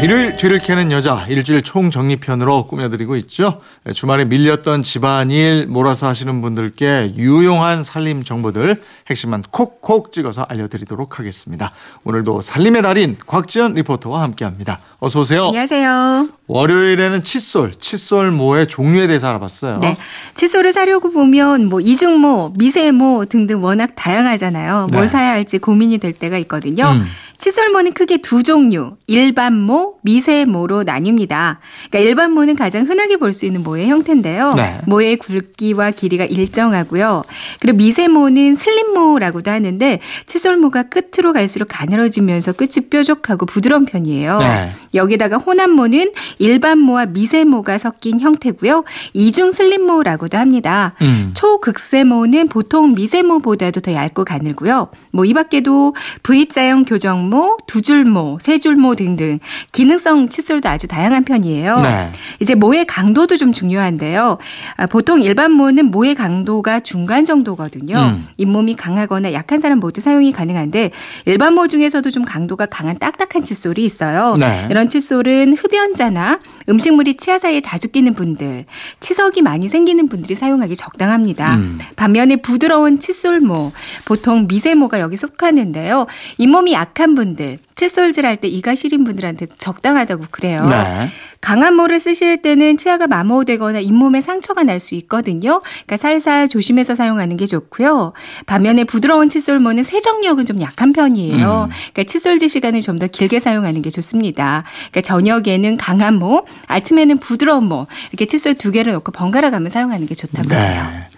네, 일요일 뒤를 캐는 여자 일주일 총정리편으로 꾸며드리고 있죠. 네, 주말에 밀렸던 집안일 몰아서 하시는 분들께 유용한 살림 정보들 핵심만 콕콕 찍어서 알려드리도록 하겠습니다. 오늘도 살림의 달인 곽지연 리포터와 함께합니다. 어서 오세요. 안녕하세요. 월요일에는 칫솔, 칫솔 모의 종류에 대해서 알아봤어요. 네. 칫솔을 사려고 보면 뭐 이중모, 미세모 등등 워낙 다양하잖아요. 뭘 네. 사야 할지 고민이 될 때가 있거든요. 음. 칫솔모는 크게 두 종류, 일반모, 미세모로 나뉩니다. 그러니까 일반모는 가장 흔하게 볼 수 있는 모의 형태인데요. 네. 모의 굵기와 길이가 일정하고요. 그리고 미세모는 슬림모라고도 하는데 칫솔모가 끝으로 갈수록 가늘어지면서 끝이 뾰족하고 부드러운 편이에요. 네. 여기다가 호남모는 일반모와 미세모가 섞인 형태고요. 이중 슬림모라고도 합니다. 음. 초극세모는 보통 미세모보다도 더 얇고 가늘고요. 뭐 이 밖에도 V자형 교정 모, 두 줄 모, 세 줄 모 등등 기능성 칫솔도 아주 다양한 편이에요. 네. 이제 모의 강도도 좀 중요한데요. 아, 보통 일반 모는 모의 강도가 중간 정도거든요. 음. 잇몸이 강하거나 약한 사람 모두 사용이 가능한데 일반 모 중에서도 좀 강도가 강한 딱딱한 칫솔이 있어요. 네. 이런 칫솔은 흡연자나 음식물이 치아 사이에 자주 끼는 분들, 치석이 많이 생기는 분들이 사용하기 적당합니다. 음. 반면에 부드러운 칫솔모, 보통 미세모가 여기 속하는데요. 잇몸이 약한 분 들, 칫솔질 할 때 이가 시린 분들한테 적당하다고 그래요. 네. 강한 모를 쓰실 때는 치아가 마모되거나 잇몸에 상처가 날 수 있거든요. 그러니까 살살 조심해서 사용하는 게 좋고요. 반면에 부드러운 칫솔모는 세정력은 좀 약한 편이에요. 음. 그러니까 칫솔질 시간을 좀 더 길게 사용하는 게 좋습니다. 그러니까 저녁에는 강한 모, 아침에는 부드러운 모 이렇게 칫솔 두 개를 넣고 번갈아 가며 사용하는 게 좋다고 해요. 네.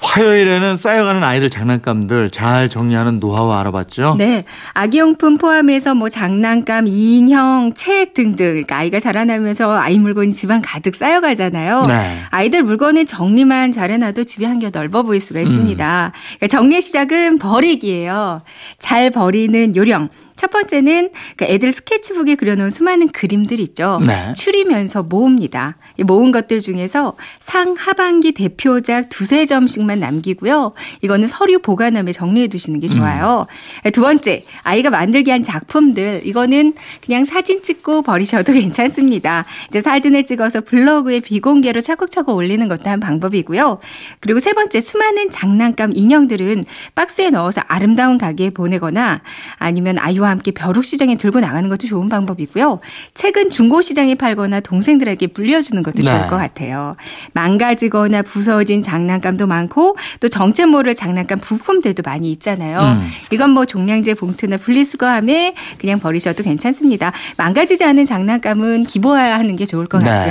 화요일에는 쌓여가는 아이들 장난감들 잘 정리하는 노하우 알아봤죠? 네. 아기용품 포함해서 뭐 장난감, 인형, 책 등등. 그러니까 아이가 자라나면서 아이 물건이 집안 가득 쌓여가잖아요. 네. 아이들 물건을 정리만 잘해놔도 집이 한결 넓어 보일 수가 있습니다. 음. 그러니까 정리의 시작은 버리기예요. 잘 버리는 요령. 첫 번째는 그 애들 스케치북에 그려놓은 수많은 그림들 있죠. 네. 추리면서 모읍니다. 이 모은 것들 중에서 상 하반기 대표작 두세 점씩만 남기고요. 이거는 서류 보관함에 정리해 두시는 게 좋아요. 두 번째, 아이가 만들게 한 작품들. 이거는 그냥 사진 찍고 버리셔도 괜찮습니다. 이제 사진을 찍어서 블로그에 비공개로 차곡차곡 올리는 것도 한 방법이고요. 그리고 세 번째, 수많은 장난감 인형들은 박스에 넣어서 아름다운 가게에 보내거나 아니면 아이와 함께 벼룩 시장에 들고 나가는 것도 좋은 방법이고요. 책은 중고 시장에 팔거나 동생들에게 물려주는 것도 좋을 네. 것 같아요. 망가지거나 부서진 장난감도 많고 또 정체 모를 장난감 부품들도 많이 있잖아요. 음. 이건 뭐 종량제 봉투나 분리수거함에 그냥 버리셔도 괜찮습니다. 망가지지 않은 장난감은 기부하는 게 좋을 것. 네.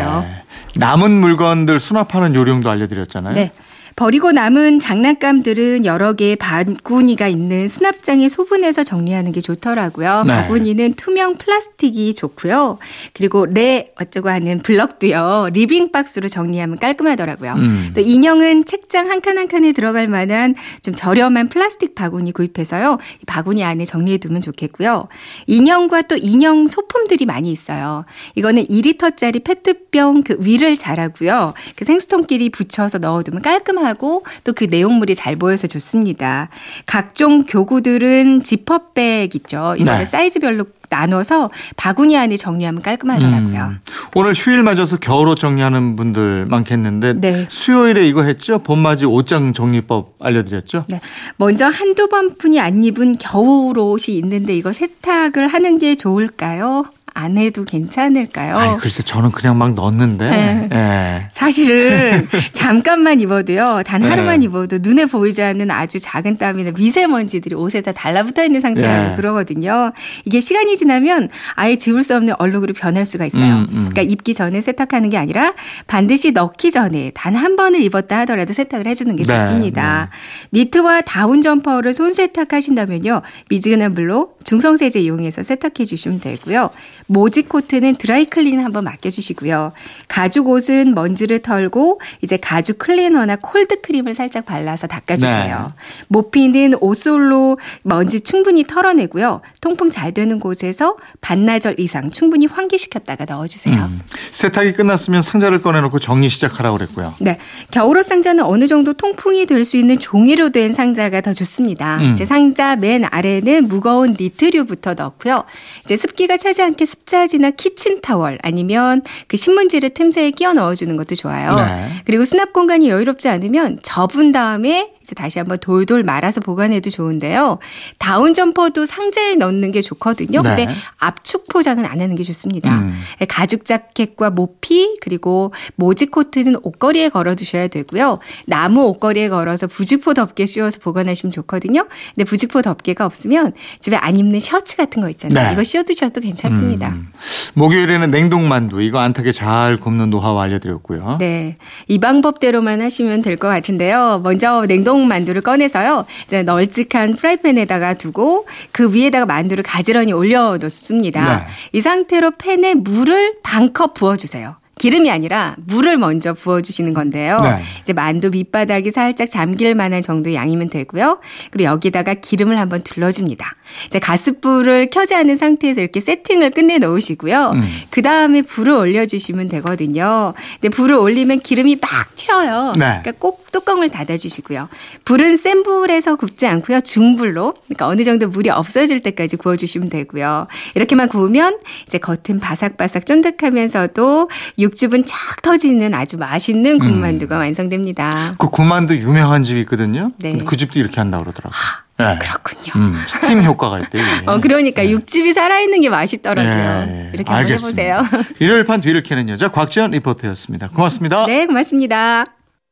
남은 물건들 수납하는 요령도 알려드렸잖아요. 네. 버리고 남은 장난감들은 여러 개의 바구니가 있는 수납장에 소분해서 정리하는 게 좋더라고요. 네. 바구니는 투명 플라스틱이 좋고요. 그리고 레 어쩌고 하는 블럭도요. 리빙 박스로 정리하면 깔끔하더라고요. 음. 또 인형은 책장 한 칸 한 칸에 들어갈 만한 좀 저렴한 플라스틱 바구니 구입해서요. 이 바구니 안에 정리해 두면 좋겠고요. 인형과 또 인형 소품들이 많이 있어요. 이거는 2리터짜리 페트병 그 위를 자라고요. 그 생수통끼리 붙여서 넣어두면 깔끔하고 또 그 내용물이 잘 보여서 좋습니다. 각종 교구들은 지퍼백 있죠. 이거를 네. 사이즈별로 나눠서 바구니 안에 정리하면 깔끔하더라고요. 음. 오늘 휴일 맞아서 겨울옷 정리하는 분들 많겠는데 네. 수요일에 이거 했죠? 봄맞이 옷장 정리법 알려드렸죠? 네. 먼저 한두 번뿐이 안 입은 겨울옷이 있는데 이거 세탁을 하는 게 좋을까요? 안 해도 괜찮을까요? 아니 글쎄 저는 그냥 막 넣었는데 네. 예. 사실은 잠깐만 입어도요, 단 네. 하루만 입어도 눈에 보이지 않는 아주 작은 땀이나 미세먼지들이 옷에 다 달라붙어 있는 상태라고 네. 그러거든요. 이게 시간이 지나면 아예 지울 수 없는 얼룩으로 변할 수가 있어요. 음, 음. 그러니까 입기 전에 세탁하는 게 아니라 반드시 넣기 전에 단 한 번을 입었다 하더라도 세탁을 해주는 게 네, 좋습니다. 니트와 다운 점퍼를 손 세탁하신다면요, 미지근한 물로 중성세제 이용해서 세탁해 주시면 되고요. 모직 코트는 dry clean 한번 맡겨주시고요. 가죽 옷은 먼지를 털고 이제 가죽 클리너나 콜드 크림을 살짝 발라서 닦아주세요. 모피는 옷솔로 먼지 충분히 털어내고요. 통풍 잘 되는 곳에서 반나절 이상 충분히 환기시켰다가 넣어주세요. 음. 세탁이 끝났으면 상자를 꺼내놓고 정리 시작하라고 그랬고요. 네. 겨울옷 상자는 어느 정도 통풍이 될 수 있는 종이로 된 상자가 더 좋습니다. 음. 이제 상자 맨 아래는 무거운 니트류부터 넣고요. 이제 습기가 차지 않게 습자지나 키친타월 아니면 그 신문지를 틈새에 끼워 넣어주는 것도 좋아요. 네. 그리고 수납 공간이 여유롭지 않으면 접은 다음에 다시 한번 돌돌 말아서 보관해도 좋은데요. 다운 점퍼도 상자에 넣는 게 좋거든요. 네. 근데 압축 포장은 안 하는 게 좋습니다. 음. 가죽 자켓과 모피 그리고 모직 코트는 옷걸이에 걸어 두셔야 되고요. 나무 옷걸이에 걸어서 부직포 덮개 씌워서 보관하시면 좋거든요. 근데 부직포 덮개가 없으면 집에 안 입는 셔츠 같은 거 있잖아요. 네. 이거 씌워 두셔도 괜찮습니다. 음. 목요일에는 냉동만두 이거 안 타게 잘 굽는 노하우 알려드렸고요. 네. 이 방법대로만 하시면 될 것 같은데요. 먼저 냉동 만두를 꺼내서요. 이제 널찍한 프라이팬에다가 두고 그 위에다가 만두를 가지런히 올려 놓습니다. 네. 이 상태로 팬에 물을 반컵 부어 주세요. 기름이 아니라 물을 먼저 부어주시는 건데요. 네. 이제 만두 밑바닥이 살짝 잠길 만한 정도 양이면 되고요. 그리고 여기다가 기름을 한번 둘러줍니다. 이제 가스불을 켜지 않은 상태에서 이렇게 세팅을 끝내 놓으시고요. 음. 그 다음에 불을 올려주시면 되거든요. 근데 불을 올리면 기름이 막 튀어요. 네. 그러니까 꼭 뚜껑을 닫아주시고요. 불은 센 불에서 굽지 않고요. 중불로. 그러니까 어느 정도 물이 없어질 때까지 구워주시면 되고요. 이렇게만 구우면 이제 겉은 바삭바삭 쫀득하면서도 육 즙은 쫙 터지는 아주 맛있는 군만두가 완성됩니다. 그 구만두 유명한 집이 있거든요. 네. 근데 그 집도 이렇게 한다고 그러더라고요. 네. 그렇군요. 음, 스팀 효과가 있대요. 어, 그러니까 육즙이 살아있는 게 맛있더라고요. 네, 이렇게 한번 알겠습니다. 해보세요. 일요일 판 뒤를 캐는 여자 곽지연 리포터였습니다. 고맙습니다. 네, 고맙습니다.